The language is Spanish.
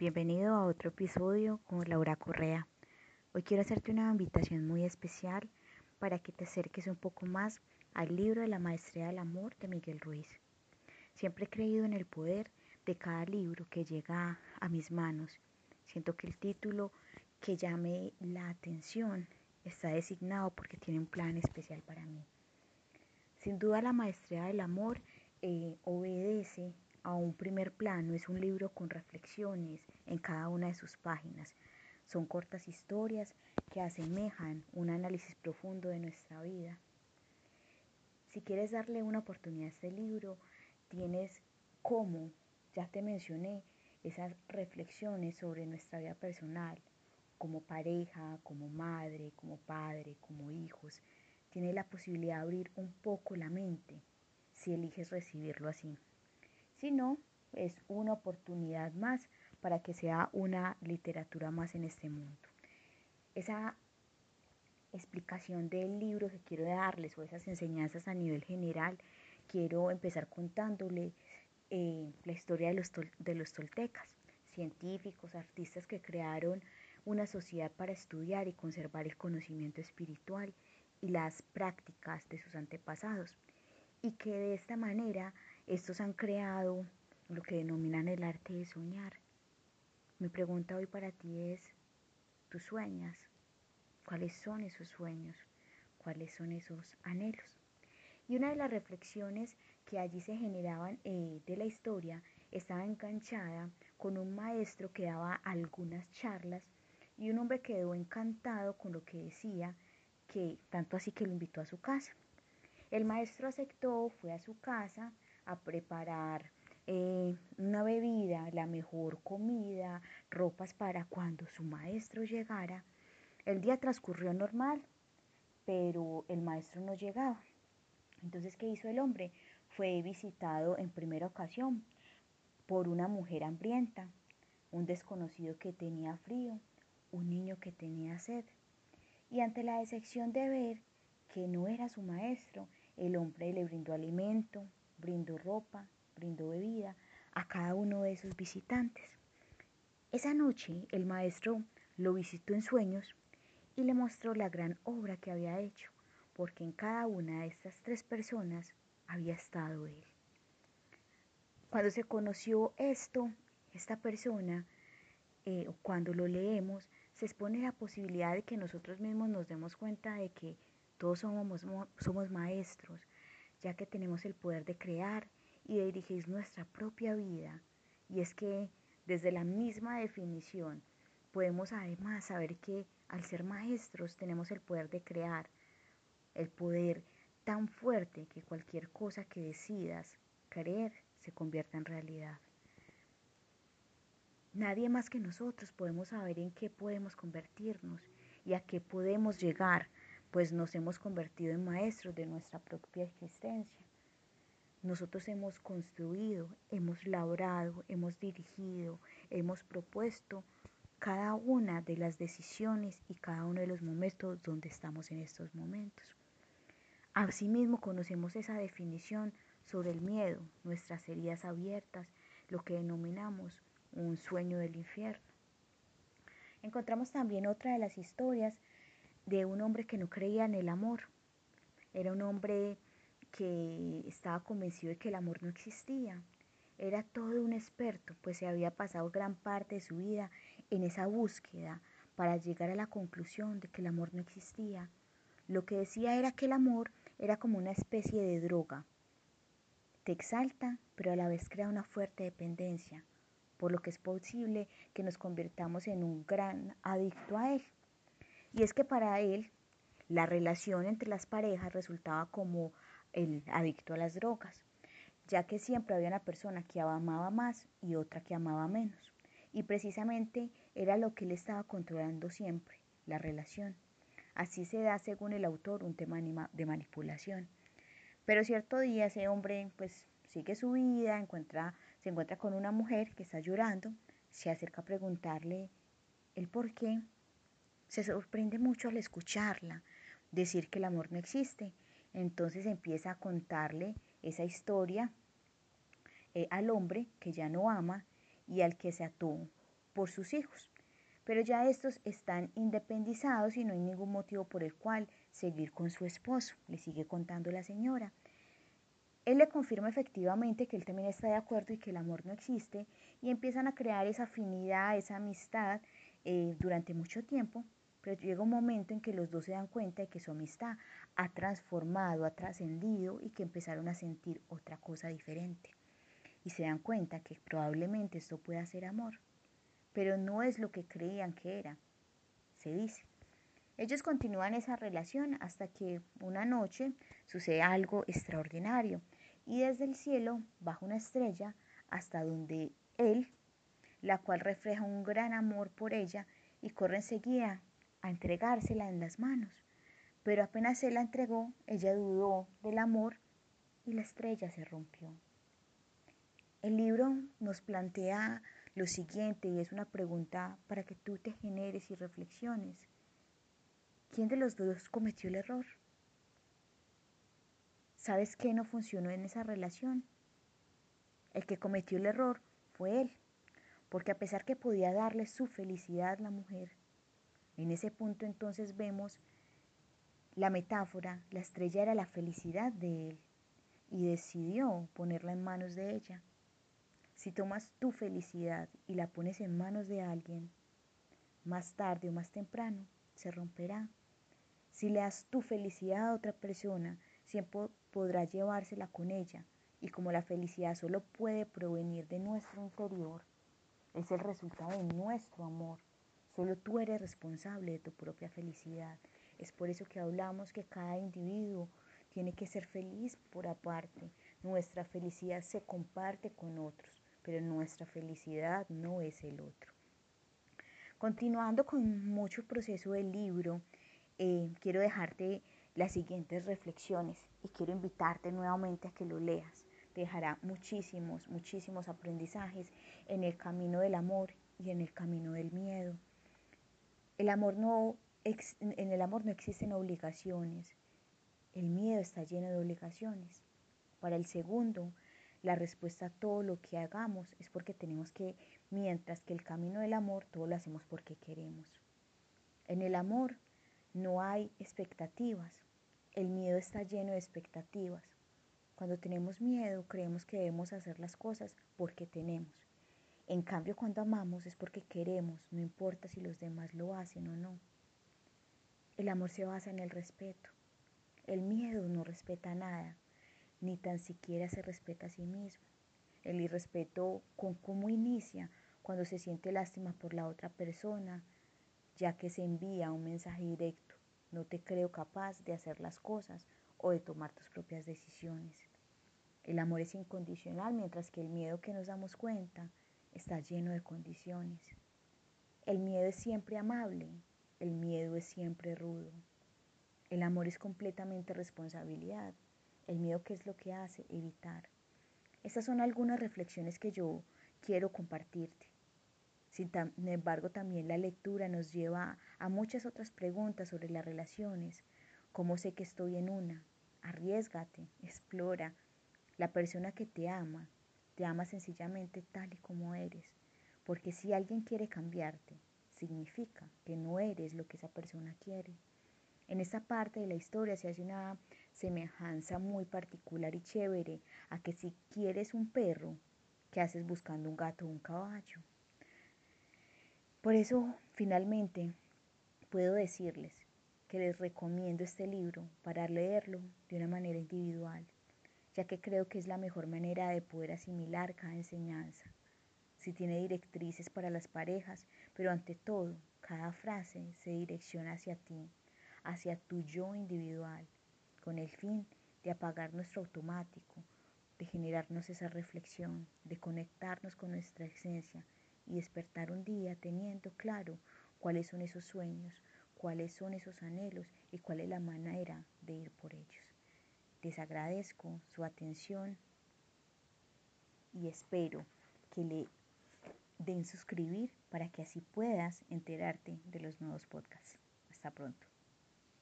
Bienvenido a otro episodio con Laura Correa. Hoy quiero hacerte una invitación muy especial para que te acerques un poco más al libro de la Maestría del Amor de Miguel Ruiz. Siempre he creído en el poder de cada libro que llega a mis manos. Siento que el título que llame la atención está designado porque tiene un plan especial para mí. Sin duda la Maestría del Amor eh, obedece a un primer plano, es un libro con reflexiones en cada una de sus páginas. Son cortas historias que asemejan un análisis profundo de nuestra vida. Si quieres darle una oportunidad a este libro, tienes como, ya te mencioné, esas reflexiones sobre nuestra vida personal, como pareja, como madre, como padre, como hijos. Tienes la posibilidad de abrir un poco la mente si eliges recibirlo así. Si no, es una oportunidad más para que sea una literatura más en este mundo. Esa explicación del libro que quiero darles o esas enseñanzas a nivel general, quiero empezar contándole eh, la historia de los, de los toltecas, científicos, artistas que crearon una sociedad para estudiar y conservar el conocimiento espiritual y las prácticas de sus antepasados, y que de esta manera estos han creado lo que denominan el arte de soñar. Mi pregunta hoy para ti es, ¿tú sueñas? ¿Cuáles son esos sueños? ¿Cuáles son esos anhelos? Y una de las reflexiones que allí se generaban eh, de la historia estaba enganchada con un maestro que daba algunas charlas y un hombre quedó encantado con lo que decía, que tanto así que lo invitó a su casa. El maestro aceptó, fue a su casa, a preparar eh, una bebida, la mejor comida, ropas para cuando su maestro llegara. El día transcurrió normal, pero el maestro no llegaba. Entonces, ¿qué hizo el hombre? Fue visitado en primera ocasión por una mujer hambrienta, un desconocido que tenía frío, un niño que tenía sed. Y ante la decepción de ver que no era su maestro, el hombre le brindó alimento, brindó ropa, brindó bebida a cada uno de sus visitantes. Esa noche el maestro lo visitó en sueños y le mostró la gran obra que había hecho, porque en cada una de estas tres personas había estado él. Cuando se conoció esto, esta persona, eh, cuando lo leemos, se expone la posibilidad de que nosotros mismos nos demos cuenta de que todos somos, somos maestros, ya que tenemos el poder de crear y de dirigir nuestra propia vida. Y es que desde la misma definición podemos además saber que al ser maestros tenemos el poder de crear, el poder tan fuerte que cualquier cosa que decidas creer se convierta en realidad. Nadie más que nosotros podemos saber en qué podemos convertirnos y a qué podemos llegar pues nos hemos convertido en maestros de nuestra propia existencia. Nosotros hemos construido, hemos labrado, hemos dirigido, hemos propuesto cada una de las decisiones y cada uno de los momentos donde estamos en estos momentos. Asimismo conocemos esa definición sobre el miedo, nuestras heridas abiertas, lo que denominamos un sueño del infierno. Encontramos también otra de las historias de un hombre que no creía en el amor. Era un hombre que estaba convencido de que el amor no existía. Era todo un experto, pues se había pasado gran parte de su vida en esa búsqueda para llegar a la conclusión de que el amor no existía. Lo que decía era que el amor era como una especie de droga. Te exalta, pero a la vez crea una fuerte dependencia, por lo que es posible que nos convirtamos en un gran adicto a él. Y es que para él la relación entre las parejas resultaba como el adicto a las drogas, ya que siempre había una persona que amaba más y otra que amaba menos. Y precisamente era lo que él estaba controlando siempre, la relación. Así se da, según el autor, un tema de manipulación. Pero cierto día ese hombre pues sigue su vida, encuentra, se encuentra con una mujer que está llorando, se acerca a preguntarle el por qué se sorprende mucho al escucharla, decir que el amor no existe. Entonces empieza a contarle esa historia eh, al hombre que ya no ama y al que se ató por sus hijos. Pero ya estos están independizados y no hay ningún motivo por el cual seguir con su esposo, le sigue contando la señora. Él le confirma efectivamente que él también está de acuerdo y que el amor no existe y empiezan a crear esa afinidad, esa amistad eh, durante mucho tiempo, llega un momento en que los dos se dan cuenta de que su amistad ha transformado, ha trascendido y que empezaron a sentir otra cosa diferente. Y se dan cuenta que probablemente esto pueda ser amor, pero no es lo que creían que era, se dice. Ellos continúan esa relación hasta que una noche sucede algo extraordinario y desde el cielo baja una estrella hasta donde él, la cual refleja un gran amor por ella y corre enseguida a entregársela en las manos. Pero apenas se la entregó, ella dudó del amor y la estrella se rompió. El libro nos plantea lo siguiente y es una pregunta para que tú te generes y reflexiones. ¿Quién de los dos cometió el error? ¿Sabes qué no funcionó en esa relación? El que cometió el error fue él, porque a pesar que podía darle su felicidad la mujer, en ese punto entonces vemos la metáfora, la estrella era la felicidad de él y decidió ponerla en manos de ella. Si tomas tu felicidad y la pones en manos de alguien, más tarde o más temprano se romperá. Si le das tu felicidad a otra persona, siempre podrá llevársela con ella. Y como la felicidad solo puede provenir de nuestro interior, es el resultado de nuestro amor. Solo tú eres responsable de tu propia felicidad. Es por eso que hablamos que cada individuo tiene que ser feliz por aparte. Nuestra felicidad se comparte con otros, pero nuestra felicidad no es el otro. Continuando con mucho proceso del libro, eh, quiero dejarte las siguientes reflexiones y quiero invitarte nuevamente a que lo leas. Te dejará muchísimos, muchísimos aprendizajes en el camino del amor y en el camino del miedo. El amor no, en el amor no existen obligaciones. El miedo está lleno de obligaciones. Para el segundo, la respuesta a todo lo que hagamos es porque tenemos que, mientras que el camino del amor todo lo hacemos porque queremos. En el amor no hay expectativas. El miedo está lleno de expectativas. Cuando tenemos miedo creemos que debemos hacer las cosas porque tenemos. En cambio, cuando amamos es porque queremos, no importa si los demás lo hacen o no. El amor se basa en el respeto. El miedo no respeta nada, ni tan siquiera se respeta a sí mismo. El irrespeto con cómo inicia cuando se siente lástima por la otra persona, ya que se envía un mensaje directo. No te creo capaz de hacer las cosas o de tomar tus propias decisiones. El amor es incondicional, mientras que el miedo que nos damos cuenta está lleno de condiciones. El miedo es siempre amable, el miedo es siempre rudo. El amor es completamente responsabilidad. El miedo, ¿qué es lo que hace? Evitar. Estas son algunas reflexiones que yo quiero compartirte. Sin embargo, también la lectura nos lleva a muchas otras preguntas sobre las relaciones. ¿Cómo sé que estoy en una? Arriesgate, explora. La persona que te ama, te ama sencillamente tal y como eres. Porque si alguien quiere cambiarte, significa que no eres lo que esa persona quiere. En esta parte de la historia se hace una semejanza muy particular y chévere a que si quieres un perro, ¿qué haces buscando un gato o un caballo? Por eso, finalmente, puedo decirles que les recomiendo este libro para leerlo de una manera individual, ya que creo que es la mejor manera de poder asimilar cada enseñanza. Si tiene directrices para las parejas, pero ante todo, cada frase se direcciona hacia ti, hacia tu yo individual, con el fin de apagar nuestro automático, de generarnos esa reflexión, de conectarnos con nuestra esencia y despertar un día teniendo claro cuáles son esos sueños, cuáles son esos anhelos y cuál es la manera de ir por ellos. Les agradezco su atención y espero que le den suscribir para que así puedas enterarte de los nuevos podcasts. Hasta pronto.